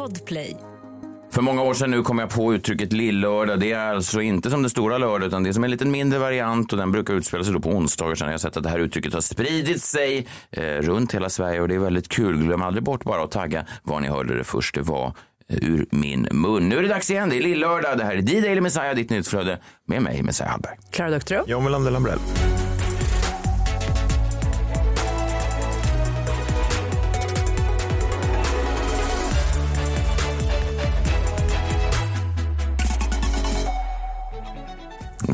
Podplay. För många år sedan nu kom jag på uttrycket lillördag. Det är alltså inte som den stora lördag utan det är som en liten mindre variant och den brukar utspela sig då på onsdagar. Sen har jag sett att det här uttrycket har spridit sig eh, runt hela Sverige och det är väldigt kul. Glöm aldrig bort bara att tagga var ni hörde det först. Det var eh, ur min mun. Nu är det dags igen. Det är lillördag. Det här är D-Daily Messiah, ditt nyhetsflöde med mig, Messiah Hallberg. Klara Doktorow. John Melander Lambrell.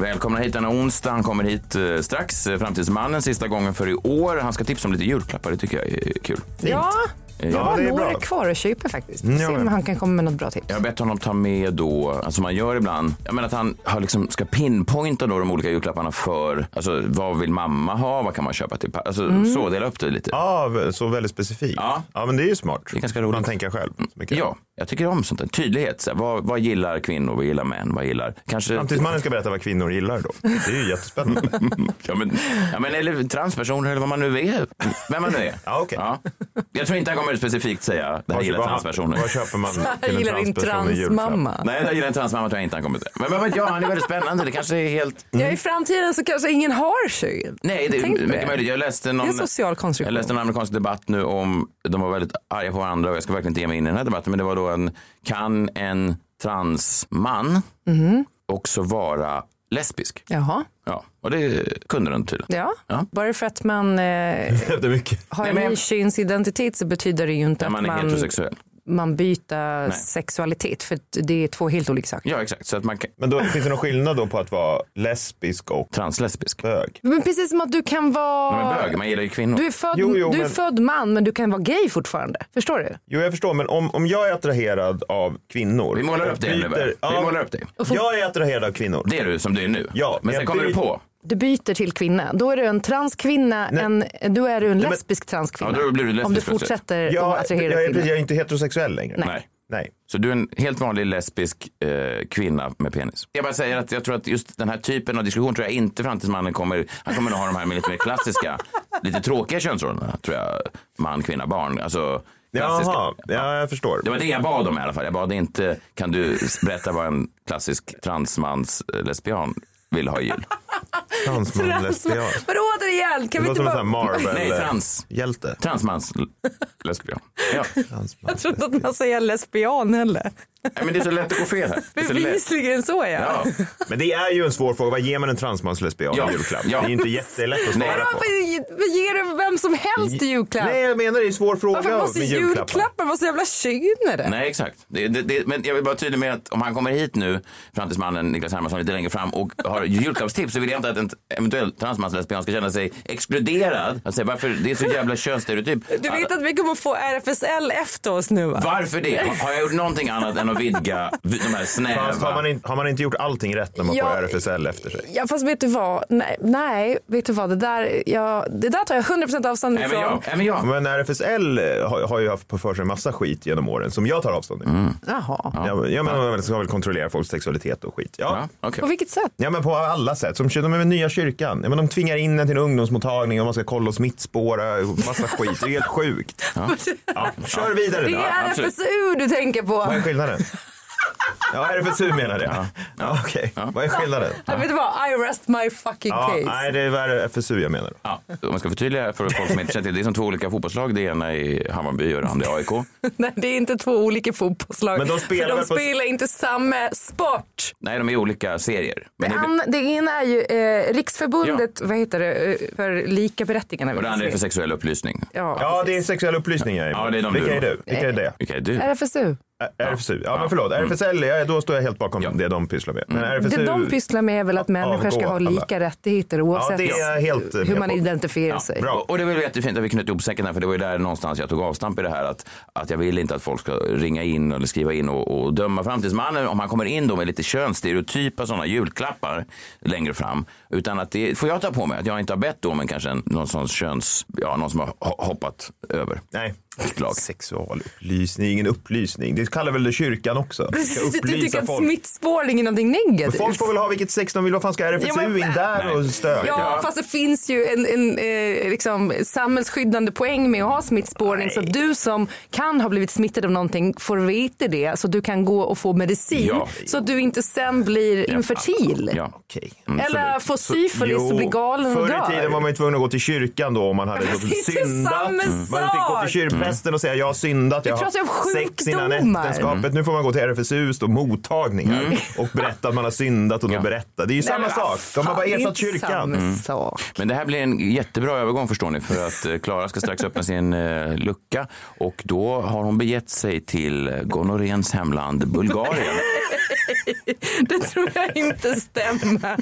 Välkomna hit denna onsdag. Han kommer hit eh, strax. Eh, Framtidsmannen sista gången för i år. Han ska tipsa om lite julklappar. Det tycker jag är kul. Ja, jag Ja, har några kvar att köpa faktiskt. Mm, Se om han kan komma med något bra tips. Jag har bett honom ta med då, alltså man gör ibland, jag menar att han har liksom ska pinpointa då de olika julklapparna för, alltså vad vill mamma ha, vad kan man köpa till, alltså så dela upp det lite. Ja, så väldigt specifikt. Ja. Ja, men det är ju smart. Det är ganska roligt. Man tänker själv. Ja, jag tycker om sånt där. Tydlighet. Så här, vad, vad gillar kvinnor? Vad gillar män? Vad gillar... Kanske... Framtidsmannen ska berätta vad kvinnor gillar då. Det är ju jättespännande. Ja, men, ja, men eller transpersoner eller vad man nu är. Vem man nu är. Ja, okej. Jag tror inte han kommer specifikt säga det här gillar vad, transpersoner. vad köper man Jag till en gillar din transperson julklapp? transmamma. Nej, jag gillar en transmamma tror jag inte han kommer säga. Men vad vet jag, han är väldigt spännande. Det kanske är helt... Ja, I framtiden så kanske ingen har kön. Nej, det är mycket det. möjligt. Jag läste någon... Det är en social Jag konstruktion. läste en amerikansk debatt nu om, de var väldigt arga på varandra och jag ska verkligen inte ge mig in i den här debatten, men det var då en, kan en transman Mhm. också vara lesbisk? Jaha, Ja, och det kunde den tydligen. ja. Ja. Bara för att man eh, har Nej, en men ny könsidentitet så betyder det ju inte När att man är man, heterosexuell. Man byter sexualitet. För det är två helt olika saker. Ja, exakt. Så att man kan... Men då, finns det någon skillnad då på att vara lesbisk och Translesbisk. bög? Men precis som att du kan vara... Men bög, man gillar ju kvinnor. Du är, född, Jo, jo, du är men- född man men du kan vara gay fortfarande. Förstår du? Jo, jag förstår, men om, om jag är attraherad av kvinnor. Vi målar upp dig nu. byter- Vi Ja, målar upp dig. Jag är attraherad av kvinnor. Det är du som du är nu. Ja, men sen kommer du byter- på. Du byter till kvinna. Då är du en transkvinna. Nej. En, då är du en men- lesbisk transkvinna. Ja, då blir du lesbisk Om du fortsätter Jag, att jag, attrahera är, kvinnor. jag är inte heterosexuell längre. Nej. Nej. Så du är en helt vanlig lesbisk eh, kvinna med penis. Jag bara säger att jag tror att just den här typen av diskussion tror jag inte framtidsmannen kommer, han kommer nog ha de här med lite mer klassiska, lite tråkiga könsrollerna tror jag. Man, kvinna, barn. Alltså klassiska. Jaha, ja, jag förstår. Det var det jag bad om i alla fall. Jag bad inte, kan du berätta vad en klassisk transmans eh, lesbian vill ha jul? Transman, lesbian. Men återigen, kan Det vi inte bara... Marvel. Nej, trans. Hjälte. Transmans l- lesbian. Ja. Transman. Jag tror inte att man säger lesbian heller. Nej, men det är så lätt att gå fel här. Är så. Bevisligen så ja. Ja. Men det är ju en svår fråga. Vad ger man en transmans lesbian Ja. i julklapp? Ja. Det är inte jättelätt att Nej. svara på. Varför ger du vem som helst i julklapp? Nej, jag menar det är en svår fråga Varför måste med julklappar. julklappar vara så jävla könade? Nej, exakt. Det, det, det, men jag vill vara tydlig med att om han kommer hit nu, framtidsmannen Niklas Hermansson lite längre fram och har julklappstips så vill jag inte att en eventuell transmanslesbian ska känna sig exkluderad. Säga, varför, det är så jävla könsstereotyp. Du vet att vi kommer få RFSL efter oss nu va? Varför det? Har jag gjort någonting annat än att vidga de här snäva... Fast har man, in, har man inte gjort allting rätt när man Ja. får RFSL efter sig? Ja fast vet du vad? Nej, nej vet du vad? Det där, ja, det där tar jag 100% avstånd Även ifrån. jag. Även jag. Men RFSL har, har ju haft på för sig en massa skit genom åren som jag tar avstånd ifrån. Mm. Jaha. Ja, ja, men man ska väl kontrollera folks sexualitet och skit. Ja. Ja, okej. På vilket sätt? Ja men på alla sätt. Som de är med nya kyrkan. Ja, men de tvingar in en till en ungdomsmottagning och man ska kolla och smittspåra och massa skit. Det är helt sjukt. Ja. Kör vidare Det är. RFSU du tänker på. Vad är skillnaden? Ja, RFSU menar det. Ja. Okej, vad är skillnaden? Ja. Vet du vad? I rest my fucking Ja, case. nej, det är RFSU jag menar. Ja, om man ska förtydliga för folk som inte känner till det. är som två olika fotbollslag. Det ena är Hammarby och det andra är AIK. Nej, det är inte två olika fotbollslag. Men de spelar för de väl på- spelar inte samma sport. Nej, de är olika serier. Men Det, an, det ena är ju eh, Riksförbundet vad heter det, eh, för lika berättigande. och det andra är för sexuell upplysning. Ja, Ja, det är sexuell upplysning jag är Ja, det är de Vilka du är du? Vilka är det? Vilka är du? RFSU. RFSU. Ja, men förlåt. RFSL, ja, då står jag helt bakom Ja. det de pysslar med. Men RFSU... Det de pysslar med är väl att människor ska ha alla. lika rättigheter oavsett det är jag helt hur man identifierar sig. bra. Och, det var väl jättefint att vi knöt ihop säcken här, för det var ju där någonstans jag tog avstamp i det här att, att jag vill inte att folk ska ringa in eller skriva in och, och döma framtidsmannen om han kommer in då med lite könsstereotypa sådana julklappar längre fram. Utan att det får jag ta på mig, att jag inte har bett då men kanske en, någon sån köns, ja någon som har ho- hoppat över. Nej. Lag. Sexualupplysning, ingen upplysning. Det kallar väl det kyrkan också? Precis, du tycker att smittspårning är någonting negativt. Folk får väl ha vilket sex de vill. Vad fan ska RFSU Ja, men- in där och stödja? Ja, fast det finns ju en, en eh, liksom, samhällsskyddande poäng med att ha smittspårning. Så att du som kan ha blivit smittad av någonting får veta det så att du kan gå och få medicin. Ja. Så att du inte sen blir infertil. Ja. Okej. Eller få syfilis och bli galen och Förr i tiden dör. var man ju tvungen att gå till kyrkan då om man hade samma Man fick gå till kyrkprästen och säga jag har syndat, jag har sex innan äktenskapet. Nu får man gå till RFSUs då, mottagningar och berätta att man har syndat och då Ja. berätta. Det är ju samma men sak. De har bara ersatt kyrkan. samma sak. Men det här blir en jättebra övergång förstår ni för att eh, Klara ska strax öppna sin eh, lucka och då har hon begett sig till gonorréns hemland Bulgarien. Det tror jag inte stämmer.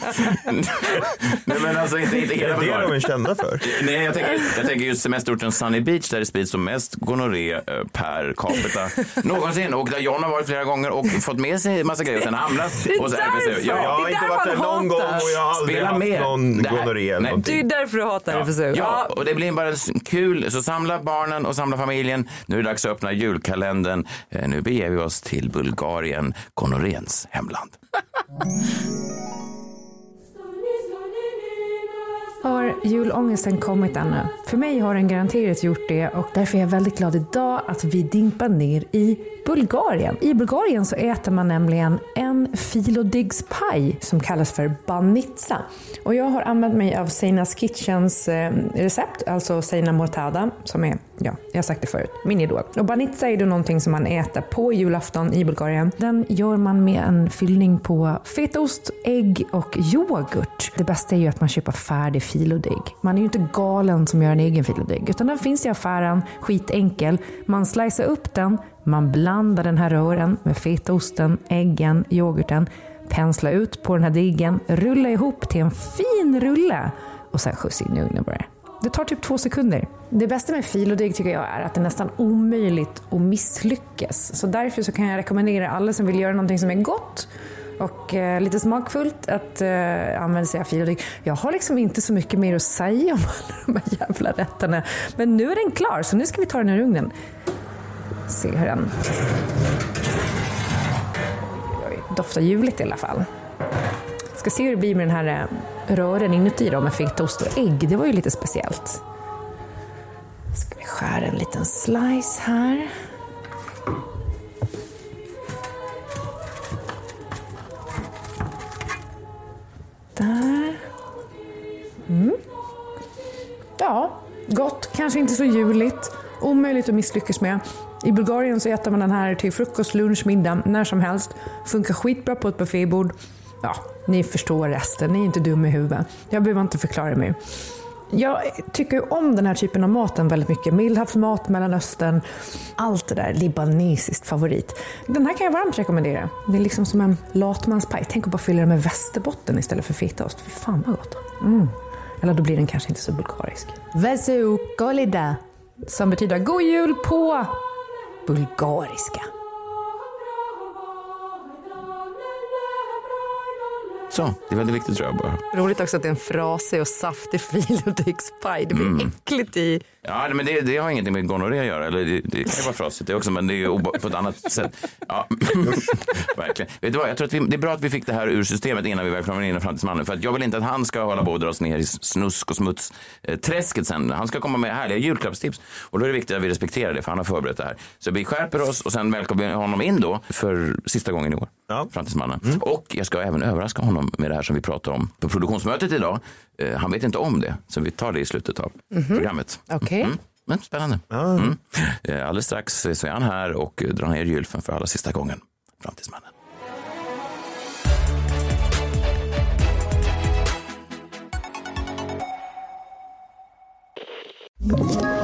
Nej men alltså inte, inte Det hela är det de är kända för. Nej, jag tänker, jag tänker just semesterorten Sunny Beach där det sprids som mest gonorré eh, per capita någonsin och där John har varit flera gånger och fått med sig massa grejer och sen hamnat hos därför. RFSU. Jag Det har är inte varit där någon gång hatar. och jag har aldrig Spela haft med. någon Det gonorré eller nej. någonting. Det är därför du hatar RFSU. Ja, och det blir bara kul. Så samla barnen och samla familjen. Nu är det dags att öppna julkalendern. Eh, Nu beger vi oss till Bulgarien, Italiens hemland. Har julångesten kommit ännu? För mig har den garanterat gjort det och därför är jag väldigt glad idag att vi dimpar ner i Bulgarien. I Bulgarien så äter man nämligen en filodigspaj som kallas för banitsa. Och jag har använt mig av Seinas Kitchens eh, recept, alltså Seina Mortada, som är, ja, jag har sagt det förut, min idol. Och banitsa är då någonting som man äter på julafton i Bulgarien. Den gör man med en fyllning på fetaost, ägg och yoghurt. Det bästa är ju att man köper färdig filodeg. Man är ju inte galen som gör en egen filodeg, utan den finns i affären, skitenkel. Man slicear upp den, man blandar den här rören med fetaosten, äggen, yoghurten, pensla ut på den här diggen, rulla ihop till en fin rulle och sen skjuts in i ugnen bara. Det tar typ två sekunder. Det bästa med filodeg tycker jag är att det är nästan omöjligt att misslyckas. Så därför så kan jag rekommendera alla som vill göra någonting som är gott och eh, lite smakfullt att eh, använda sig av filodeg. Jag har liksom inte så mycket mer att säga om alla de här jävla rätterna. Men nu är den klar, så nu ska vi ta den ur ugnen. Se hur den... Oj, doftar ljuvligt i alla fall. Ska se hur det blir med den här eh, rören inuti då med fetaost och ägg. Det var ju lite speciellt. Ska vi skära en liten slice här. Där. Mm. Ja, gott. Kanske inte så juligt. Omöjligt att misslyckas med. I Bulgarien så äter man den här till frukost, lunch, middag, när som helst. Funkar skitbra på ett buffébord. Ja, ni förstår resten. Ni är inte dumma i huvudet. Jag behöver inte förklara mer. Jag tycker om den här typen av maten väldigt mycket. Medelhavsmat, Mellanöstern, allt det där. Libanesiskt favorit. Den här kan jag varmt rekommendera. Det är liksom som en latmanspaj. Tänk att bara fylla den med västerbotten istället för fetaost. Fy fan vad gott. Mm. Eller då blir den kanske inte så bulgarisk. Vesu kolida. Som betyder god jul på bulgariska. Så, det är väldigt viktigt tror jag bara. Roligt också att det är en frasig och saftig filodegspaj. Det blir äckligt i... Ja, men det, det har ingenting med gonorré att göra. Eller det, det kan ju vara frasigt det också, men det är ju på ett annat sätt. Ja, verkligen. Vet du vad, jag tror att vi, det är bra att vi fick det här ur systemet innan vi kommer in i framtidsmannen. För att jag vill inte att han ska hålla på och dras ner i snusk och smuts eh, sen. Han ska komma med härliga julklappstips. Och då är det viktigt att vi respekterar det, för han har förberett det här. Så vi skärper oss och sen välkomnar vi honom in då för sista gången i år. Ja. Framtidsmannen. Och jag ska även överraska honom med det här som vi pratade om på produktionsmötet idag. Eh, han vet inte om det, så vi tar det i slutet av programmet. Okej. Mm. Men spännande. Mm. Eh, Alldeles strax så är han här och drar ner gylfen för allra sista gången. Framtidsmannen. Ett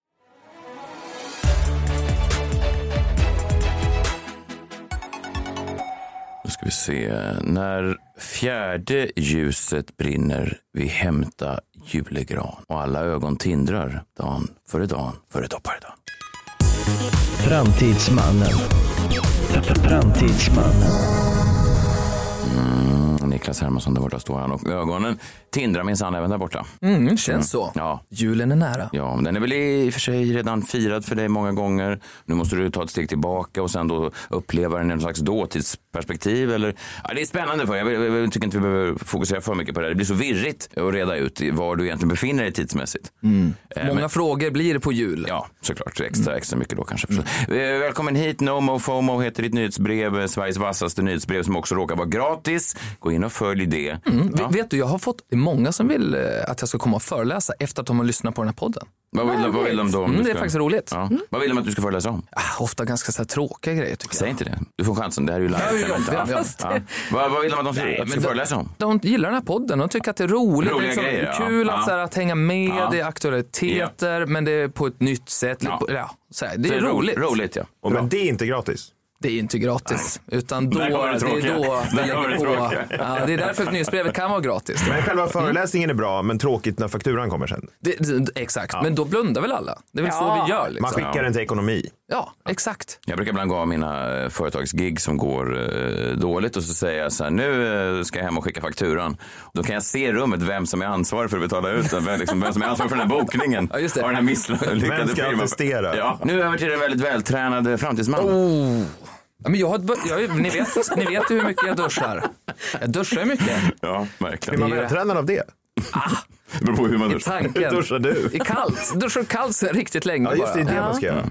ska vi se. När fjärde ljuset brinner vi hämta julegran och alla ögon tindrar dan före dan före dopparedan. Framtidsmannen. Framtidsmannen. Mm, Niklas Hermansson, där borta står han och ögonen tindrar minsann även där borta. Mm, känns så. Ja. Julen är nära. Ja, den är väl i och för sig redan firad för dig många gånger. Nu måste du ta ett steg tillbaka och sen då uppleva den i en slags dåtidsperspektiv. Eller... Ja, det är spännande för jag, jag, jag tycker inte vi behöver fokusera för mycket på det. Det blir så virrigt att reda ut var du egentligen befinner dig tidsmässigt. Eh, Många men- frågor blir det på jul. Ja, såklart. Extra, extra mycket då kanske. Eh, Välkommen hit. No FOMO heter ditt nyhetsbrev. eh, Sveriges vassaste nyhetsbrev som också råkar vara gratis. Gå in och följ det. Mm, Ja. Vet du, jag har fått det är många som vill eh, att jag ska komma och föreläsa efter att de har lyssnat på den här podden. Vad vill, vad vill de då? om Mm, du det är faktiskt roligt. Ja. Vad vill de att du ska föreläsa om? Ah, Ofta ganska så här tråkiga grejer tycker Säg jag. inte det. Du får chansen. Det här är ju live. Ja, ja, ja, ja. Ja. Vad, vad vill de att de ska, att du ska föreläsa om? De gillar den här podden. De tycker att det är roligt. Roliga det är liksom grejer, kul Ja. att, så här, att hänga med. Ja. Det är aktualiteter, men det är på ett nytt sätt. Ja. Ja. så här, det Så är roligt. Roligt, ja. Och men det är inte gratis. Det är inte gratis. Utan då, det det är då vi vi lägger det på. Ja, det är därför nyhetsbrevet kan vara gratis. Men själva föreläsningen är bra, men tråkigt när fakturan kommer sen. Det, det, exakt, men då blundar väl alla? Det är väl så vi gör. Liksom. Man skickar den till ekonomi. Ja, exakt. Jag brukar ibland gå av mina eh, företagsgig som går eh, dåligt och så säger jag så här, nu eh, ska jag hem och skicka fakturan. Då kan jag se i rummet vem som är ansvarig för att betala ut den, vem, liksom, vem som är ansvarig för den här bokningen. Ja, just det. Den här misslyckade Vem ska attestera? Ja. Nu över till den väldigt vältränade framtidsman. Oh. Ja, men jag har, jag, ni, vet, ni vet ju hur mycket jag duschar. Jag duschar mycket. Ja, Blir verkligen. man är ju- vältränad av det? Det beror på hur man I duschar. tanken. Hur duschar du? I kallt. Duschar kallt så riktigt länge Ja, just det, det är bara. det man ska göra.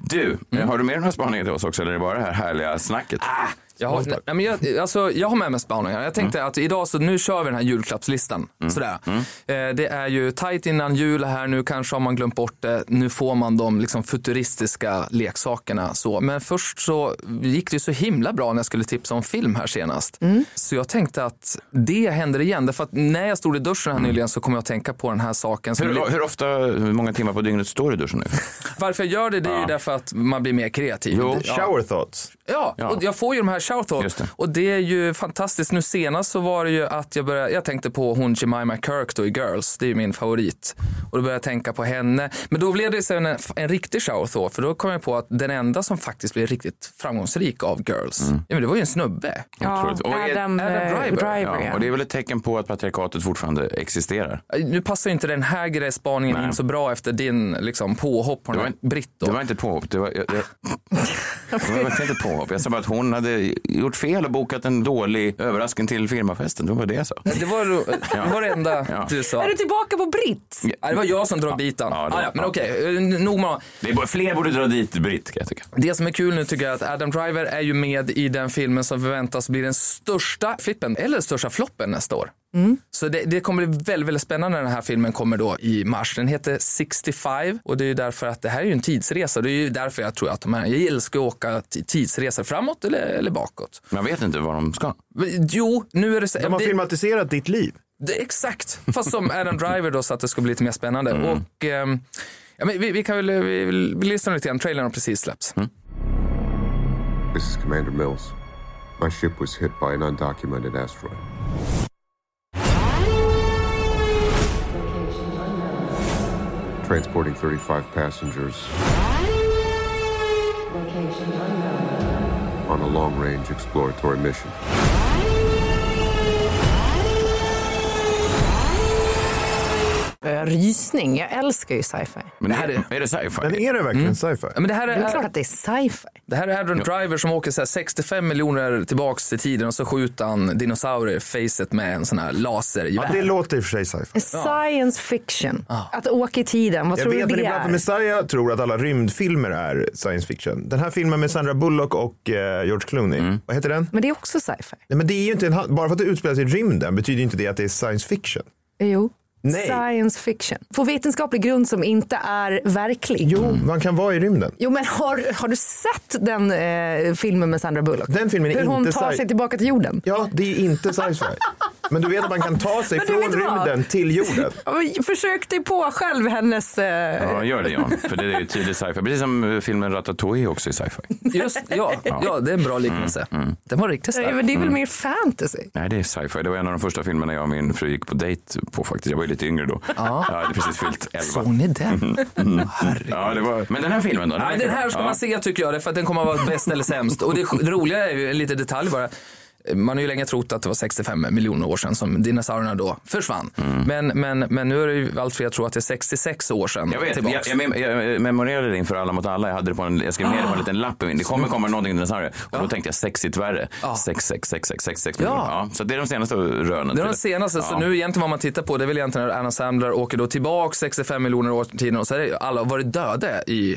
Du, Mm. har du mer några spaningar till oss också eller är det bara det här härliga snacket? Ah, Jag har, nej, men jag, alltså, jag har med mig spaningar. Jag tänkte att idag så nu kör vi den här julklappslistan. Sådär. Eh, det är ju tajt innan jul här nu, kanske har man glömt bort det. Nu får man de liksom, futuristiska leksakerna. Så. Men först så gick det så himla bra när jag skulle tipsa om film här senast. Så jag tänkte att det händer igen. Därför att när jag stod i duschen här nyligen så kom jag att tänka på den här saken. Hur, hur ofta, hur många timmar på dygnet står du i duschen nu? Varför jag gör det, det är ju därför att man blir mer kreativ. Jo. Ja. Shower thoughts. Ja, Ja. och jag får ju de här shout Just det. Och det är ju fantastiskt. Nu senast så var det ju att jag började, jag tänkte på hon Jemima Kirk då i Girls, det är ju min favorit. Och då började jag tänka på henne. Men då blev det så en, en riktig shout thought, för då kom jag på att den enda som faktiskt blev riktigt framgångsrik av Girls, ja, men det var ju en snubbe. Ja. Och är- Adam, Adam eh, Driver. Driver. Ja, ja. och det är väl ett tecken på att patriarkatet fortfarande existerar. Nu passar ju inte den här grejspaningen Nej. in så bra efter din liksom, påhopp på den Britt. Det var inte påhopp. Det var, jag, jag, det var inte påhopp. Jag sa bara att hon hade gjort fel och bokat en dålig överraskning till firmafesten. Det var det jag sa. Det var, det var det enda Ja. du sa. Är du tillbaka på Britt? Ja, det var jag som drog bitan. Ja, Ja, det- ja, men okej, eh, nog med Det är bara, fler borde dra dit Britt kan jag tycka. Det som är kul nu tycker jag är att Adam Driver är ju med i den filmen som förväntas bli den största flippen, eller största floppen nästa år. Så det, det kommer bli väldigt, väldigt spännande när den här filmen kommer då i mars. Den heter 65 och det är ju därför att det här är ju en tidsresa. Det är ju därför jag tror att de här, jag älskar att åka tidsresor framåt eller, eller bakåt. Man vet inte var de ska. Men, Jo, nu är det så. De har det, filmatiserat ditt liv. det, exakt, fast som Adam Driver då så att det ska bli lite mer spännande. Och ehm, ja, men vi, vi kan väl, vi, vi, vi lyssnar lite grann, trailern har precis släppts. This is Commander Mills. My ship was hit by an undocumented asteroid. Transporting 35 passengers. On a long range exploratory mission. Eh, Rysning. Jag älskar ju sci-fi. Men Det här är, är- är det sci-fi? Men är det verkligen sci-fi? Ja, men det här Det är är, klart att det är sci-fi. Det här är Adam Driver som åker så här 65 miljoner tillbaks i tiden och så skjuter han dinosaurier i facet med en sån här lasergevär. Ja, det låter i och för sig sci-fi. Science fiction. Att åka i tiden. Vad Jag tror vet, du men det ibland för är? Messiah tror att alla rymdfilmer är science fiction. Den här filmen med Sandra Bullock och eh, George Clooney, vad heter den? Men det är också sci-fi. Nej, men det är ju inte en, han- bara för att det utspelar sig i rymden betyder inte det att det är science fiction. Jo. Nej. Science fiction. På vetenskaplig grund som inte är verklig. Jo, man kan vara i rymden. Jo men har, har du sett den eh, filmen med Sandra Bullock? Den filmen är Hur hon inte tar sci- sig tillbaka till jorden? Ja, det är inte sci-fi. Men du vet att man kan ta sig från rymden till jorden. Ja, Försök dig på själv hennes... Eh... Ja, gör det John. För det är ju tydlig sci-fi. Precis som eh, filmen Ratatouille också är sci-fi. Just, ja, ja, det är en bra liknelse. Den var riktigt stark. men det är väl mer fantasy? Nej, det är sci-fi. Det var en av de första filmerna jag och min fru gick på dejt på faktiskt. Jag var ju lite yngre då. Jag hade precis fyllt 11. Såg ni den? Ja, det var... Men den här filmen då? Nej, den här ska Ja. man se tycker jag, för att den kommer att vara bäst eller sämst. Och det, det roliga är ju en liten detalj bara. Man har ju länge trott att det var 65 miljoner år sedan som dinosaurierna då försvann. Men, men, men nu är det ju allt fler tror att det är 66 år sedan Jag vet, jag, jag, mem- jag memorerade det inför Alla mot alla. Jag, hade det på en, jag skrev ner det på en liten lapp. Det kommer komma någonting dinosaurier. Och då tänkte jag sexigt värre. Sex, sex miljoner. Ja. Så det är de senaste rönen. Det är de senaste, så nu egentligen vad man tittar på det är väl egentligen att Anna Sandler åker då tillbaka 65 miljoner år tiden och så är det alla varit döda i,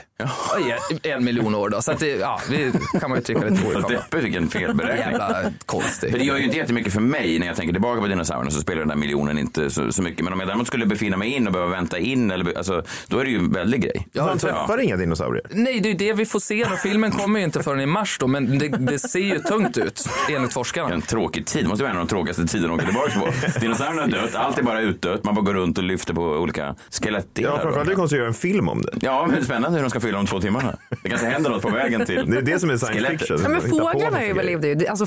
i en miljon år då. Så att det, ja, det kan man ju tycka är lite Vad roligt. deppigt vilken felberäkning. Jävla konstigt. För det gör ju inte jättemycket för mig när jag tänker tillbaka på dinosaurierna så spelar den där miljonen inte så, så mycket. Men om jag däremot skulle befinna mig in och behöva vänta in, eller, alltså, då är det ju en väldig grej. Man träffar inga dinosaurier. Nej, det är det vi får se. Då. Filmen kommer ju inte förrän i mars då, men det, det ser ju tungt ut enligt forskarna. En tråkig tid, det måste vara en av de tråkigaste tiderna att åka tillbaka på. Dinosaurierna har dött, allt är bara utdött. Man bara går runt och lyfter på olika skelettdelar. Ja, framförallt är det konstigt att göra en film om det. Ja, men det är spännande hur de ska fylla de två timmarna. Det kanske händer något på vägen till Det är det som är science skelettet. fiction. Ja, men fåglarna överlevde ju. Alltså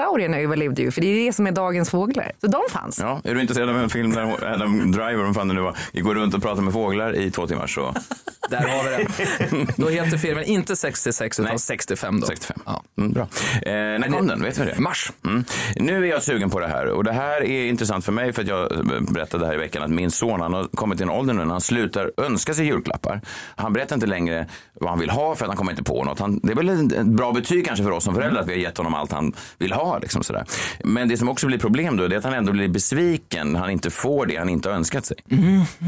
fågeldinosaurierna överlevde ju. För det är det som är dagens fåglar. Så de fanns. Ja, är du intresserad av en film där Adam Driver, vad fan det nu var, går runt och pratar med fåglar i två timmar så... Där har vi det. Då heter filmen inte 66 utan Nej. 65 då. 65. Ja. Mm, bra. Eh, när kom den? Vet vi det? Mars. Mm. Nu är jag sugen på det här och det här är intressant för mig för att jag berättade här i veckan att min son han har kommit till en ålder nu när han slutar önska sig julklappar. Han berättar inte längre vad han vill ha för att han kommer inte på något. Han, det är väl ett ett bra betyg kanske för oss som föräldrar att vi har gett honom allt han vill ha. Liksom sådär. Men det som också blir problem då är att han ändå blir besviken när han inte får det han inte har önskat sig.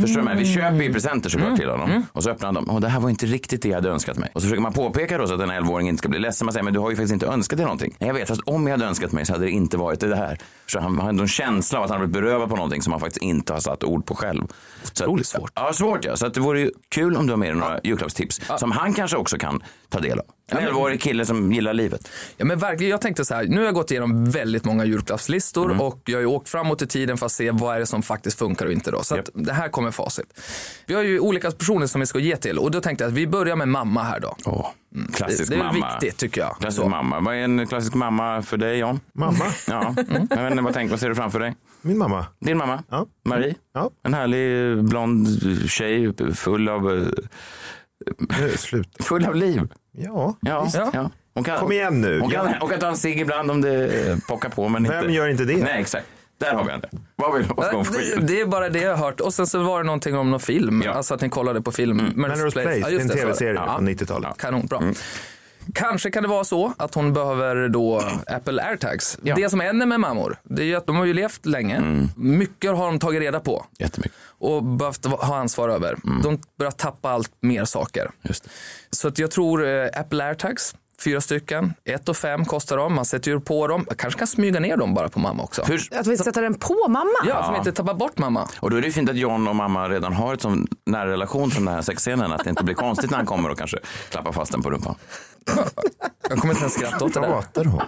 Förstår du? mig? Vi köper ju presenter såklart till honom och så öppnar han dem. Och det här var inte riktigt det jag hade önskat mig. Och så försöker man påpeka då så att en 11-åring inte ska bli ledsen. Man säger men du har ju faktiskt inte önskat dig någonting. Nej, jag vet, fast om jag hade önskat mig så hade det inte varit det här. Så han har ändå en känsla av att han har blivit berövad på någonting som han faktiskt inte har satt ord på själv. Otroligt svårt. Ja, svårt ja. Så att det vore ju kul om du har med dig några julklappstips som han kanske också kan ta del av. En 11-årig kille som gillar livet. Ja, men verkligen, jag tänkte så här, nu har jag gått igenom väldigt många julklappslistor Mm. och jag har ju åkt framåt i tiden för att se vad är det som faktiskt funkar och inte. Då. Så att det här kommer facit. Vi har ju olika personer som vi ska ge till och då tänkte jag att vi börjar med mamma här då. Åh, klassisk det, det är mamma. viktigt tycker jag. Klassisk Så. mamma. Vad är en klassisk mamma för dig John? Mamma, Ja, jag vet inte, vad, tänker, vad ser du framför dig? min mamma. Din mamma? Ja. Marie? Ja. En härlig blond tjej full av, eh. full av liv. Ja, Ja, Ja. ja. Hon kan, Kom igen nu. Hon kan, hon kan ta en cigg ibland om det pockar på. Men Vem inte. gör inte det? Nej, exakt. Där har vi henne. Vad vill vad Det, det är bara det jag har hört. Och sen så var det någonting om någon film. Ja. Alltså att ni kollade på film. Mm. Melrose Place, Ja, det är just en tv-serie Ja. från 90-talet. Kanon, bra. Kanske kan det vara så att hon behöver då Apple airtags. Ja. Det som händer med mammor, det är ju att de har ju levt länge. Mycket har de tagit reda på Jättemycket. och behövt ha ansvar över. De börjar tappa allt mer saker. Just det. Så att jag tror eh, Apple airtags, fyra stycken, ett och fem kostar de. Man sätter ju på dem. Man kanske kan smyga ner dem bara på mamma också. Hur, Att vi sätter den på mamma? Ja, som inte tappar bort mamma. och då är det ju fint att John och mamma redan har ett sån nära relation som den här sexscenen. Att det inte blir konstigt när han kommer och kanske klappar fast den på rumpan. Jag kommer inte ens skratta åt det där. Pratar hon?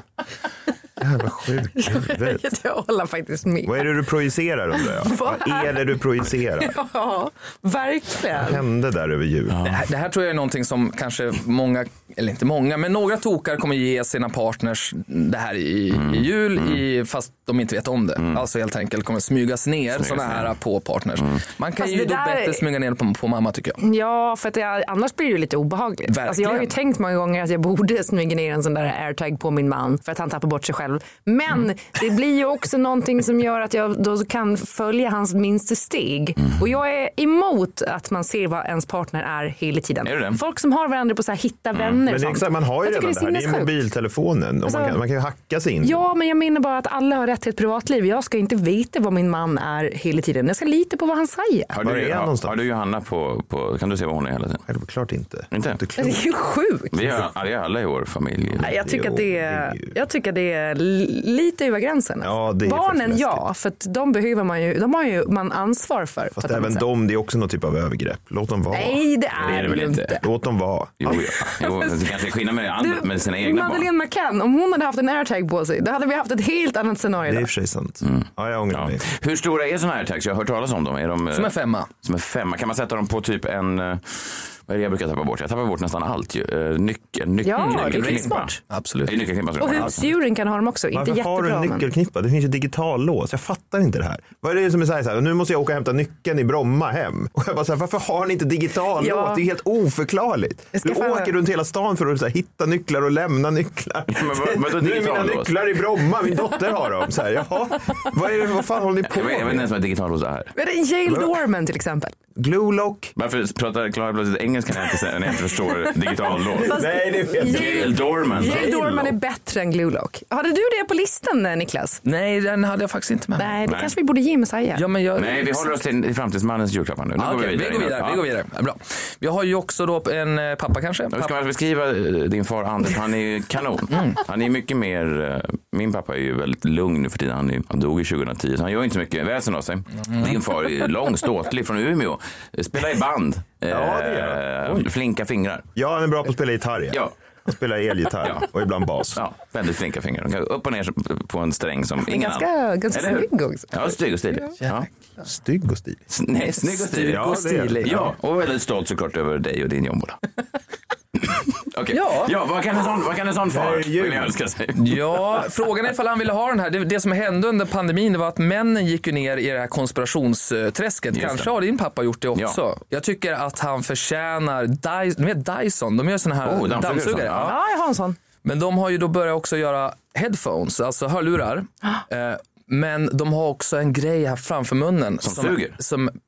Jävla sjuk huvudet. Jag håller faktiskt med. Vad är det du projicerar undrar jag? Vad är det du projicerar? Ja, verkligen. Vad hände där över jul? Det här, det här tror jag är någonting som kanske många, eller inte många, men några tokar kommer ge sina partners det här i, Mm. i jul, i, fast de inte vet om det. Alltså helt enkelt kommer smygas ner sådana här på partners. Mm. Man kan Fast ju då där bättre smyga ner på, på mamma tycker jag. Ja, för att det, annars blir det ju lite obehagligt. Alltså jag har ju tänkt många gånger att jag borde smyga ner en sån där airtag på min man för att han tappar bort sig själv. Men Mm. det blir ju också någonting som gör att jag då kan följa hans minsta steg. Mm. Och jag är emot att man ser vad ens partner är hela tiden. Är det? Folk som har varandra på så här hitta vänner och Men det är exakt, man har ju Jag redan det här. Det är mobiltelefonen. Och Alltså- man, kan, man kan ju hacka sig in. Ja, men jag menar bara att alla har rätt till ett privatliv. Jag ska inte veta vad min man är hela tiden. Jag ska lita på vad han säger. Har du, han har, någonstans? har du Johanna på, på, kan du se vad hon är hela tiden? Självklart inte. Inte? Inte Det är ju sjukt. Vi är, det alla i vår familj. Nej, Jag tycker, att det är, jag tycker att det är li- lite över gränsen. Ja, det är Barnen ja, för att de behöver man ju, de har ju man ansvar för. Fast även sätt. de, det är också någon typ av övergrepp. Låt dem vara. Nej, det är det det, väl inte. inte. Låt dem vara. Jo, ja. jo, men det kanske är skillnad med, andra, med sina egna barn. Madeleine McCann, om hon hade haft en airtag på sig, då hade vi haft ett helt annat scenario. Det är i och för sig sant. Ja, jag ångrar Ja. mig. Hur stora är sådana här tags? Jag har hört talas om dem. Är de, eh, Som en femma. Som en femma. Kan man sätta dem på typ en... Vad är det jag brukar tappa bort? Jag tappar bort nästan allt ju. Uh, nyckel, nyckel, Ja, är nyckelknippa. Absolut. Är nyckelknippa Och är husdjuren kan ha dem också, inte Varför har du jättebra. en men- nyckelknippa? Det finns ju digitallås. Jag fattar inte det här. Vad är det som är så här, så här nu måste jag åka och hämta nyckeln i Bromma hem. Och jag bara så här, varför har ni inte digitallås? Ja. Det är helt oförklarligt. Du åker runt hela stan för att så här, hitta nycklar och lämna nycklar. Men vad- vadå nu är mina digitallås? nycklar i Bromma, min dotter har dem. Så här, jaha, vad, är det, vad fan håller ni på Jag vet, jag vet inte med? ens vad digitallås är. Men det är Yale Dorman till exempel. Glue lock? Varför pratar Klara plötsligt engelska när jag inte, jag förstår digitallås? Nej, det vet jag Gail Dorman. Dorman är bättre än Glue Lock. Hade du det på listan eh, Niklas? Nej, den hade jag faktiskt inte med. Nej, det Nej. kanske vi borde ge Messiah. Ja, men jag, Nej, vi håller oss till, till framtidsmannens julklappar nu. Nu Ah, går okej, vi går vidare. Ja. Vi går vidare. Bra. Vi har ju också då en eh, pappa kanske. Hur ska Pappa. man beskriva eh, din far Anders? Han är ju kanon. Mm. Han är mycket mer, min pappa är ju väldigt lugn nu för tiden. Han, är, han dog ju 2010 så han gör inte så mycket väsen av sig. Mm. Din far är ju lång, ståtlig från Umeå. Spelar i band. Ja, det gör Eh, Flinka fingrar. Ja, han är bra på att spela gitarr. Ja. Han spelar elgitarr Ja. och ibland bas. Ja, väldigt flinka fingrar. De kan gå upp och ner på en sträng som ingen ganska- annan. ganska snygg också. Ja, snygg och stilig. Ja. Stygg och stilig. S- Nej, snygg och stilig. Ja. Ja, och väldigt stolt såklart över dig och din jombola. Okej. Ja. ja, vad kan en sån, vad kan en sån far vilja önska sig? Ja, frågan är ifall han ville ha den här. Det, det som hände under pandemin det var att männen gick ju ner i det här konspirationsträsket. Just Kanske det. har din pappa gjort det också. Ja. Jag tycker att han förtjänar Dyson. Ni vet Dyson, de gör såna här Oh, dammsugare, ja. Ja. Ja, jag har en sån. Men de har ju då börjat också göra headphones, alltså hörlurar. Eh, men de har också en grej här framför munnen. Som suger? Som suger? Nej,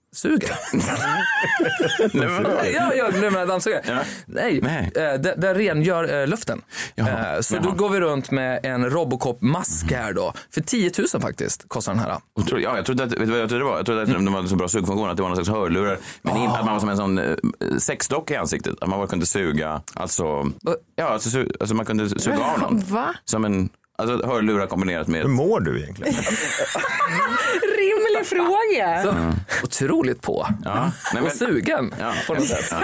vadå? ja, ja, nu menar dammsugare. Ja. Nej, Nej. eh, det, det rengör eh, luften. Jaha. Eh, så Jaha. då går vi runt med en Robocop-mask här då. För 10 000 faktiskt kostar den här. Otroligt. Ja, jag trodde att, vet du vad jag trodde det var? Jag trodde att de hade så bra sugfunktion att det var någon slags hörlurar. Men in, att man var som en sån eh, sexdocka i ansiktet. Att man bara kunde suga, alltså, ja, alltså, alltså man kunde suga av någon. Va? Som en, alltså hörlurar kombinerat med Hur mår du egentligen? Rimlig fråga. Så, Otroligt på. Ja. Nej, Och sugen Ja. på något sätt.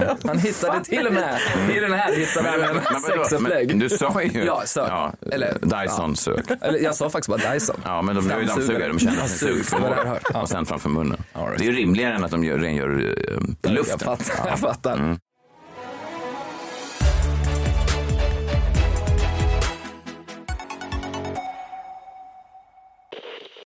Ja. Han hittade till och med, i den här hittade Men, en men, sexupplägg. men du sa ju Ja, sök. Eller- Dyson sök. Eller jag sa faktiskt bara Dyson. Ja, men de är ju dammsugare. De känner sin sugförmåga. Ja. Och sen framför munnen. Right. Det är ju rimligare än att de gör, rengör uh, luften. Jag fattar. Jag fattar.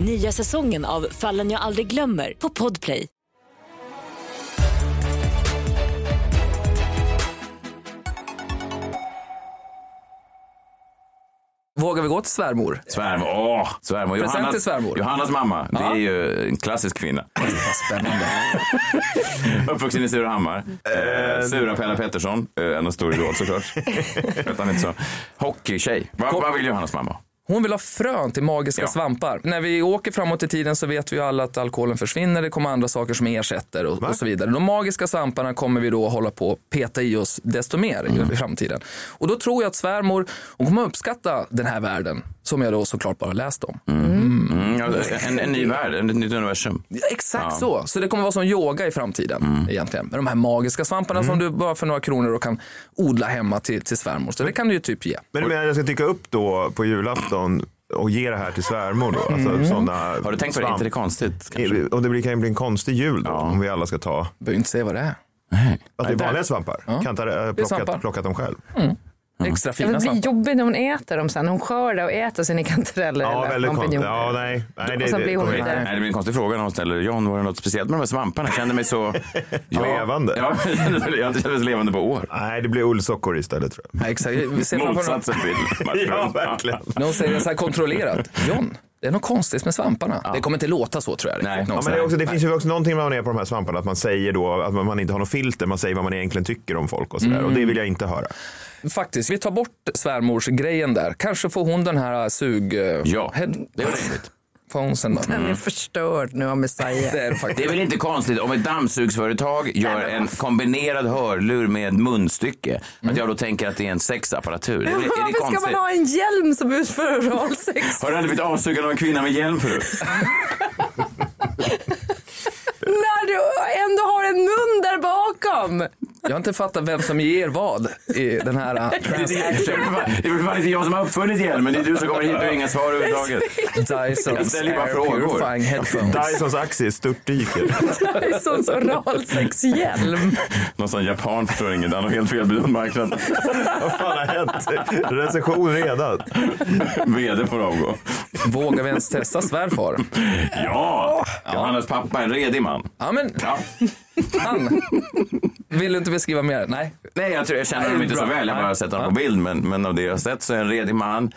Nya säsongen av Fallen jag aldrig glömmer på Podplay. Vågar vi gå till svärmor? Svärmor, åh, svärmor. Present till Johannas, svärmor. Johannas mamma, det är ju en klassisk kvinna. Vad spännande. Uppvuxen i Surahammar. Eh, Sura Pella Pettersson, eh, en stor idol såklart. Vet han inte så. Hockeytjej. Vad, vad vill Johannas mamma? Hon vill ha frön till magiska Ja. svampar. När vi åker framåt i tiden så vet vi ju alla att alkoholen försvinner. Det kommer andra saker som ersätter och, och så vidare. De magiska svamparna kommer vi då hålla på att peta i oss desto mer i- i framtiden. Och då tror jag att svärmor, hon kommer uppskatta den här världen som jag då såklart bara läst om. Mm, ja, en, en ny värld, ett nytt universum. Ja, Exakt så. Så det kommer vara som yoga i framtiden Mm. egentligen. Med de här magiska svamparna som du bara för några kronor då kan odla hemma till, till svärmor. Så det kan du ju typ ge. Men du menar att jag ska dyka upp då på julafton och ge det här till svärmor då? Alltså, såna Har du tänkt på det? Inte det konstigt? Kanske? Och det blir, kan ju bli en konstig jul då om vi alla ska ta. Behöver inte säga vad det är. Att det är vanliga svampar? Ja. Kan inte ha Det är plockat, plockat dem själv? Extra Ja, fina det blir jobbigt när hon äter dem sen. Hon skördar och äter sina kantareller Ja, eller väldigt konstigt. Ja, nej. nej det, Och sen det, blir hon. Nej, det blir en konstig fråga när hon ställer John, var det något speciellt med de här svamparna? Jag kände mig så... Levande. Ja, jag kände mig- så levande på år. Nej, det blir ullsockor istället tror jag. Ja, exakt. Motsatsen till Ja, verkligen. när hon säger det så här kontrollerat. John, Det är något konstigt med svamparna. Det kommer inte låta så tror jag. Nej. Ja, men det, också, det finns ju också någonting när man är på de här svamparna att man säger då att man inte har något filter. Man säger vad man egentligen tycker om folk och sådär. Och det vill jag inte höra. Faktiskt, vi tar bort svärmorsgrejen där. Kanske får hon den här sug... Ja, head- det är rimligt. Får hon sen då? Den är förstörd nu av Messiah. Det är det faktiskt. Det är väl inte konstigt om ett dammsugsföretag gör en kombinerad hörlur med munstycke. Att jag då tänker att det är en sexapparatur. Det är, är det Varför ska konstigt? man ha en hjälm som utför oralsex? Har du aldrig blivit avsugad av en kvinna med hjälm förut? När du ändå har en mun där bakom. Jag har inte fattat vem som ger vad i den här Det är, det, är, är fan inte jag som har uppfunnit hjälmen. Det är du som kommer hit och har inga svar överhuvudtaget. Dysons Air. Purifying Headphones. Dysons aktie störtdyker. Dysons oralsexhjälm. Någon sån japan förstår inget. Han har helt fel marknad. Vad fan har hänt? Recension redan. VD får avgå. Vågar vi ens testa svärfar? Ja! Johannes pappa, en redig man. Ja, men Ja. Han. Vill du inte beskriva mer? Nej. Nej, jag, tror, jag känner honom inte så väl. Jag har bara sett honom på bild. Men, men av det jag har sett så är en redig man.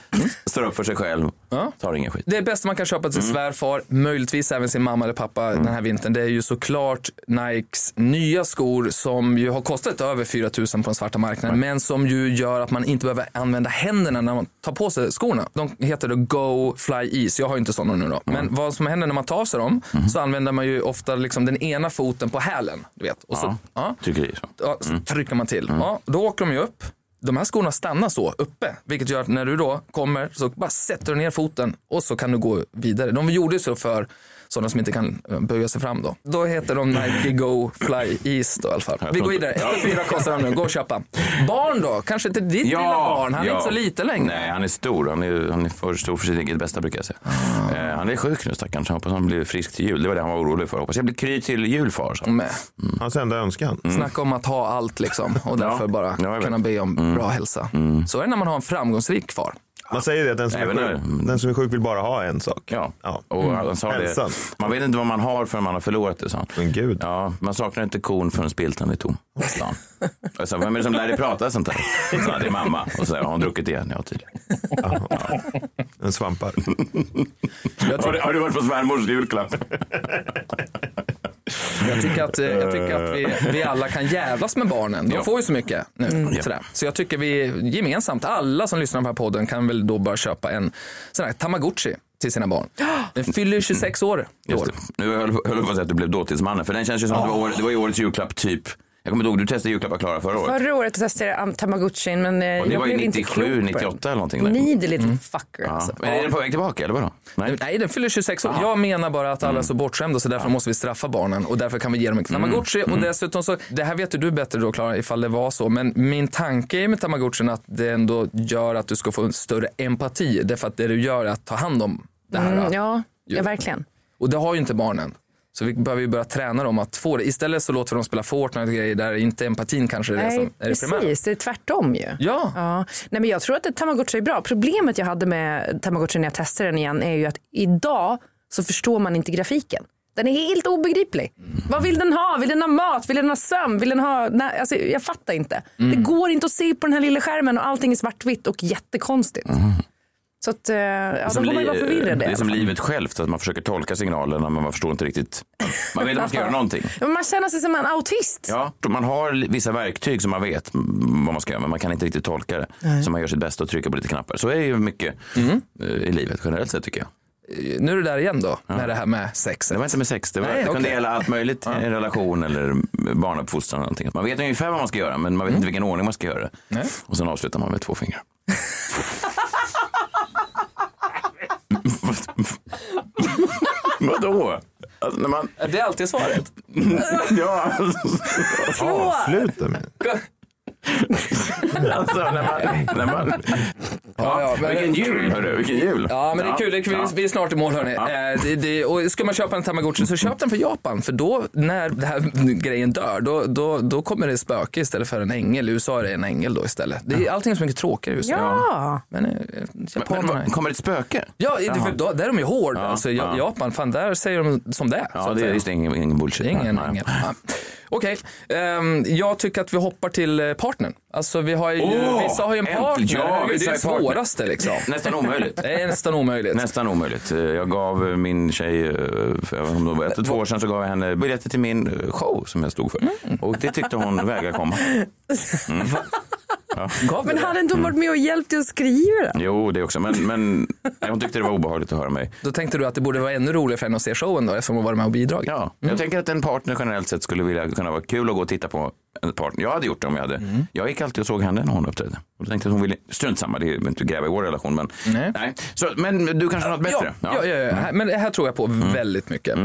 Står upp för sig själv. Ja. Tar ingen skit. Det bästa man kan köpa till sin svärfar, möjligtvis även sin mamma eller pappa den här vintern, det är ju såklart Nikes nya skor som ju har kostat över 4 000 på den svarta marknaden, men som ju gör att man inte behöver använda händerna när man tar på sig skorna. De heter då Go Fly Ease. Jag har ju inte sådana nu då. Men vad som händer när man tar av sig dem, så använder man ju ofta liksom den ena foten på hälen. Du vet. Och så, Ja. ja. Är så. Ja, så trycker man till. Ja, då åker de ju upp. De här skorna stannar så uppe, vilket gör att när du då kommer så bara sätter du ner foten och så kan du gå vidare. De gjorde så för sådana som inte kan eh, böja sig fram då. Då heter de Nike Go Fly East då i alla fall. Vi går vidare. 1 4 kostar de nu. Gå och köpa. Barn då? Kanske inte ditt lilla barn. Han är ja. inte så liten längre. Nej, han är stor. Han är, han är för stor för sitt eget bästa brukar jag säga. Eh, han är sjuk nu stackaren. så jag hoppas han blir frisk till jul. Det var det han var orolig för. Hoppas jag blir kry till julfar. Så. Med. Hans enda önskan. Snacka om att ha allt liksom och därför bara Ja, jag vet. kunna be om bra hälsa. Så är det när man har en framgångsrik far. Man säger det att den som, är sjuk, nu. den som är sjuk vill bara ha en sak. Ja, Ja. och han sa det. Man vet inte vad man har förrän man har förlorat det, sa han. Men gud. Ja, man saknar inte kon förrän spiltan är tom. sa han. Och så, vem är det som lär dig prata sånt där? Så, det är mamma. Och så har hon druckit igen? Ja, tydligen. En svampar. Har, du- har du varit på svärmors julklapp? Jag tycker att, eh, jag tycker att vi, vi alla kan jävlas med barnen. De får ju så mycket nu. Sådär. Så jag tycker vi gemensamt, alla som lyssnar på den här podden kan väl då bara köpa en sån här tamagotchi till sina barn. Den fyller ju 26 år i år. Nu höll jag på att säga att du blev dåtidsmannen. För den känns ju som att det var, år, det var ju årets julklapp typ. Jag kommer inte ihåg, du testade julklappar Klara förra året. Förra året testade jag Tamagotchin men eh, Och det jag var ju blev inte 97, klok på den. 98 eller någonting. Där. Need a little fucker. Ja. Alltså. Men är den på väg tillbaka eller vadå? Nej. Nej, den fyller 26 år. Jag menar bara att alla är så bortskämda så därför måste vi straffa barnen och därför kan vi ge dem en tamagotchi. Och dessutom så, det här vet ju du bättre då Klara ifall det var så, men min tanke är med tamagotchin att det ändå gör att du ska få en större empati. Därför att det du gör är att ta hand om det här. Mm, ja, ja, verkligen. Och det har ju inte barnen. Så vi behöver ju börja träna dem att få det. Istället så låter vi dem spela Fortnite och grejer där inte empatin kanske är det Nej, som är det primära. precis. Det är tvärtom ju. Ja. Ja. Nej, men jag tror att Tamagotchi är bra. Problemet jag hade med Tamagotchi när jag testade den igen är ju att idag så förstår man inte grafiken. Den är helt obegriplig. Vad vill den ha? Vill den ha mat? Vill den ha sömn? Vill den ha... Nej, alltså, jag fattar inte. Det går inte att se på den här lilla skärmen och allting är svartvitt och jättekonstigt. Så att, eh, ja, då får man li- vara förvirrad. det är som livet självt, att man försöker tolka signalerna men man förstår inte riktigt. Man vet att man ska göra någonting. Men man känner sig som en autist. Ja, man har vissa verktyg som man vet mm, vad man ska göra men man kan inte riktigt tolka det. Så man gör sitt bästa och trycker på lite knappar. Så är det ju mycket eh, i livet generellt sett tycker jag. Nu är du där igen då, med det här med sex. Det var inte med sex, det, var, Nej, det kunde okej. gälla allt möjligt i en relation eller barnuppfostran eller någonting. Man vet ungefär vad man ska göra men man vet inte vilken ordning man ska göra det. Nej. Och sen avslutar man med två fingrar. Vadå? Alltså, när man... Det är alltid svaret. Ja, alltså, Avsluta med. alltså när man... När man... Ja, ja, men- vilken jul, hörru, vilken jul. Ja, men det är kul. Det är, kul. Vi är snart i mål, hörni. Eh, det, det, och ska man köpa en Tamagotchi så köp den för Japan. För då, när den här grejen dör, då, då, då kommer det spöke istället för en ängel. I USA är det en ängel då istället. Det är, allting är så mycket tråkigare i USA. Ja. Men eh, Men, japanerna... vad- kommer det ett spöke? Ja, det, för då, där är de ju hård. alltså, Ja- ja. Japan, fan där säger de som det är. så Ja, det är just ingen, ingen bullshit. Det är ingen ängel. Okej, ehm, jag tycker att vi hoppar till eh, partnern. Alltså vi har ju, Åh, vissa har ju en partner. Ja, det är det svåraste liksom. Nästan omöjligt. Det är nästan omöjligt. Nästan omöjligt. Eh, Jag gav eh, min tjej, för jag om det var ett två år sedan, så gav jag henne biljetter till min show som jag stod för. Mm. Och det tyckte hon vägrade komma. Mm. Gav Men hade inte hon varit med och hjälpt dig att skriva det? Jo, det också. Men, men nej, hon tyckte det var obehagligt att höra mig. Då tänkte du att det borde vara ännu roligare för henne att se showen då eftersom hon var med och bidragit. Ja, jag tänker att en partner generellt sett skulle vilja kunna vara kul att gå och titta på partner. Jag hade gjort det om jag hade. Jag gick alltid och såg henne när hon uppträdde. Och tänkte att hon ville, strunt samma, det är inte gräva i vår relation. Men, Nej. Så, men du kanske har något bättre? Ja, ja, ja, ja. Här- men det här tror jag på väldigt mycket.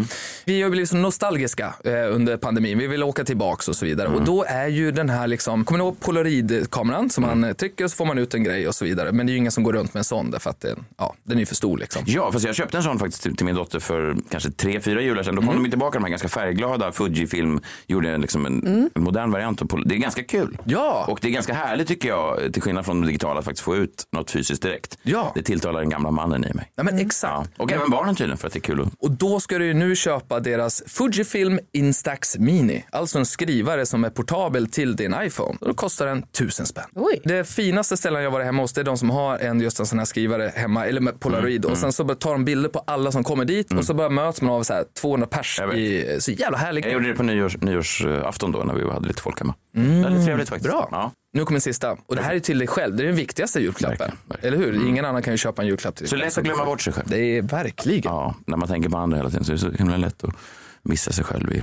Vi har blivit så nostalgiska eh, under pandemin. Vi vill åka tillbaks och så vidare. Och då är ju den här, liksom, kommer ni ihåg polaroidkameran som man eh, trycker och så får man ut en grej och så vidare. Men det är ju ingen som går runt med en sån därför att den, ja, den är för stor liksom. Ja, fast jag köpte en sån faktiskt till, till min dotter för kanske tre, fyra jular sedan. Då kom de tillbaka de här ganska färgglada. Fujifilm gjorde liksom en modern variant. av pol- Det är ganska kul. Ja. Och det är ganska härligt tycker jag, till skillnad från det digitala, att faktiskt få ut något fysiskt direkt. Ja. Det tilltalar den gamla mannen i mig. Ja, men exakt. Ja. Och även barnen tydligen, för att det är kul att Och då ska du ju nu köpa deras Fujifilm Instax Mini. Alltså en skrivare som är portabel till din iPhone. Och då kostar den tusen spänn. Oj. Det finaste ställen jag varit hemma hos det är de som har en, just en sån här skrivare hemma, eller med polaroid. Mm, Och sen så tar de bilder på alla som kommer dit och så bara möts man av så här 200 pers. I, så jävla härligt. Jag gjorde det på nyårs, nyårsafton då när vi hade lite folk hemma. Väldigt trevligt faktiskt. Bra. Ja. Nu kommer sista. Och det här är till dig själv. Det är den viktigaste julklappen. Verkligen, verkligen. Eller hur? Ingen annan kan ju köpa en julklapp till dig. Så lätt att glömma bort sig själv. Det är verkligen. Ja, när man tänker på andra hela tiden så är det så himla lätt att missa sig själv i,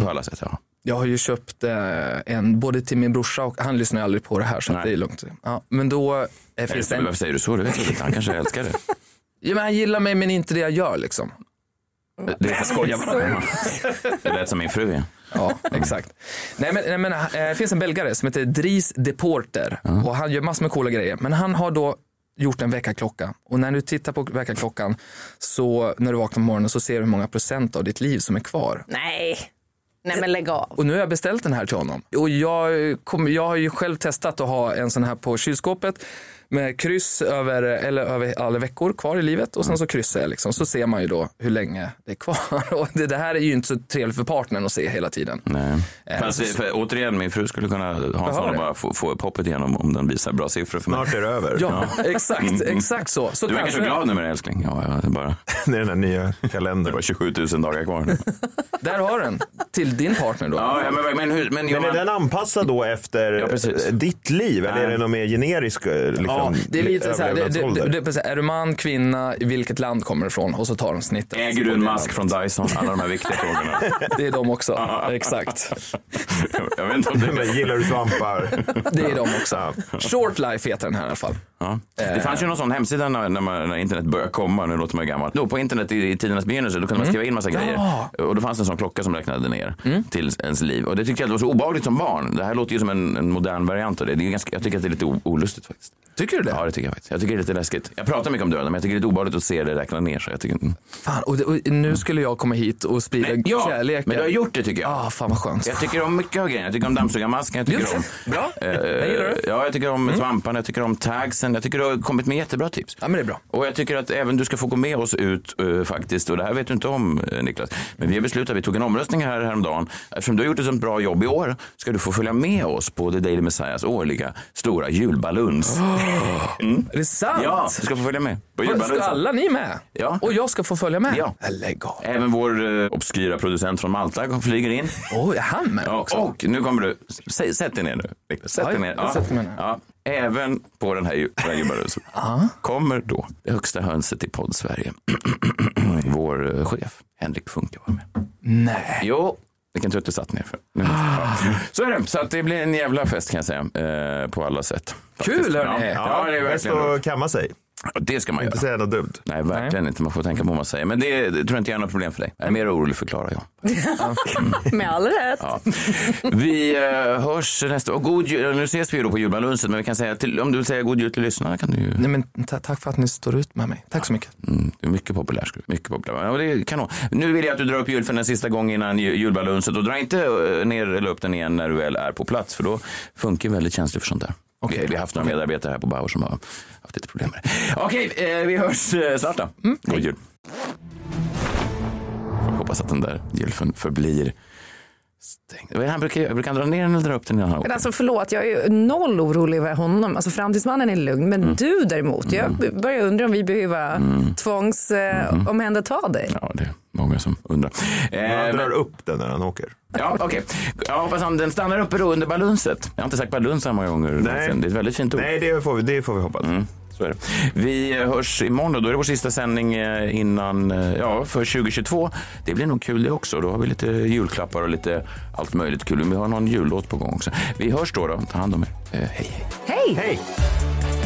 på alla sätt. Ja. Jag har ju köpt eh, en både till min brorsa och han lyssnar ju aldrig på det här så det är lugnt. Ja, men då eh, finns det en... Varför säger du så? Du vet inte, han kanske älskar det. Ja, men han gillar mig men inte det jag gör liksom. Det är skojar bara. Det lät som min fru igen. Ja, exakt. Nej men, nej, men eh, det finns en belgare som heter Dries Deporter och han gör massor med coola grejer. Men han har då gjort en väckarklocka och när du tittar på väckarklockan så när du vaknar på morgonen så ser du hur många procent av ditt liv som är kvar. Nej. Nej men lägg av. Och nu har jag beställt den här till honom. Och jag, kom, jag har ju själv testat att ha en sån här på kylskåpet med kryss över, eller över alla veckor kvar i livet och sen så kryssar jag liksom. Så ser man ju då hur länge det är kvar. Och det, det här är ju inte så trevligt för partnern att se hela tiden. Nej. Eh, Fast, så- för, återigen, min fru skulle kunna ha en sån bara få, få upp hoppet igenom om den visar bra siffror för mig. Snart är det över. Ja, exakt, exakt så. så Du verkar så kanske- glad nu med det älskling. Ja, ja, det är bara, Det är den här nya det kalendern. var 27 000 dagar kvar nu. Där har den. Till din partner då. Ja, ja, men, men, hur, men, Men Johan, är den anpassad då efter Ja, ditt liv eller är det någon mer generisk eh, liksom, Ja, det är lite så här, det, det, det, det, är du man, kvinna, i vilket land kommer du ifrån? Och så tar de snittet. äger du en mask från Dyson? Alla de här viktiga frågorna. Det är de också, exakt. Jag vet inte om det Men gillar du svampar? Det är de också. Short Life heter den här i alla fall. Ja. Det fanns ju någon sån hemsida när, när, man, när internet började komma, nu låter man ju gammal. Då på internet i, i tidernas begynnelse, då kunde man skriva in massa grejer. Och då fanns det en sån klocka som räknade ner till ens liv. Och det tyckte jag var så obehagligt som barn. Det här låter ju som en, en modern variant av det. det är ganska, jag tycker att det är lite olustigt faktiskt. Tycker du det? Ja, det tycker jag faktiskt. Jag tycker det är lite läskigt. Jag pratar mycket om döden, men jag tycker det är lite obehagligt att se det räkna ner sig. Jag tycker, Fan, och, det, och nu skulle jag komma hit och sprida ja, kärlek. men du har gjort det tycker jag. Ah, fan vad skönt. Jag tycker om mycket av grejerna. Jag tycker om dammsugarmasken, jag tycker Just om... Bra. Eh, Jag gillar det. Ja, jag tycker om svamparna, jag tycker om tagsen. Jag tycker du har kommit med jättebra tips. Ja, men det är bra. Och jag tycker att även du ska få gå med oss ut eh, faktiskt. Och det här vet du inte om eh, Niklas. Men vi har beslutat, vi tog en omröstning här häromdagen. Eftersom du har gjort ett sånt bra jobb i år ska du få följa med oss på The Daily Messiahs årliga stora julbaluns. Mm. Är det sant? Ja, du ska få följa med på Ska julbalunsen. alla ni med? Ja. Och jag ska få följa med? Ja. Ja, Lägg av. Även vår eh, obskyra producent från Malta flyger in. Oj, är han med Ja, också? och nu kommer du, säg, sätt dig ner nu. Sätt Ja, dig ner. Ja. Även på den här ju- den här julbalusen kommer då det högsta hönset i podd Sverige. Vår eh, chef, Henrik Funke var med. Nej. Jo, tur att du satt ner för. Ja. Så är det, så att det blir en jävla fest kan jag säga. Eh, på alla sätt. Kul, Faktiskt. hörni. Ja, ja, det är Bäst verkligen att kamma sig. Det ska man Inte göra. säga något dumt. Nej, verkligen inte. Man får tänka på vad man säger. Men det, det tror jag inte är något problem för dig. Jag är mer orolig för Klara, jag. Med all rätt. Ja. Vi eh, hörs nästa år. God jul. Nu ses vi ju då på julbalunsen, men vi kan säga till, om du vill säga god jul till lyssnarna kan du ju. Nej, men ta- tack för att ni står ut med mig. Tack så mycket. Mm, du är mycket populär. ska du- Mycket populär. Ja, det är kanon. Nu vill jag att du drar upp julfen en sista gång innan ju- julbalunset och dra inte eh, ner eller upp den igen när du väl är på plats, för då funkar väldigt känsligt för sånt där. Okej, vi har haft några medarbetare här på Bauer som har haft lite problem med det. Okej, eh, vi hörs eh, snart då. God jul. Jag hoppas att den där julfen förblir Stäng. Han brukar, brukar han dra ner den eller dra upp den innan han åker? Men alltså förlåt, jag är noll orolig över honom. Alltså framtidsmannen är lugn, men du däremot, jag börjar undra om vi behöver tvångs eh, omhänderta dig. Ja, det många som undrar. Han Eh, drar men, upp den när han åker. ja, okej. Jag hoppas han, den stannar uppe då under balunset. Jag har inte sagt baluns så många gånger. Nej. Det är ett väldigt fint ord. Nej, det får vi, det får vi hoppas. Mm, så är det. Vi hörs imorgon då. Då är det vår sista sändning eh, innan, eh, ja, för 2022. Det blir nog kul det också. Då har vi lite julklappar och lite allt möjligt kul. Vi har någon jullåt på gång också. Vi hörs då. då. Ta hand om er. Eh, hej, hej. Hej! Hej!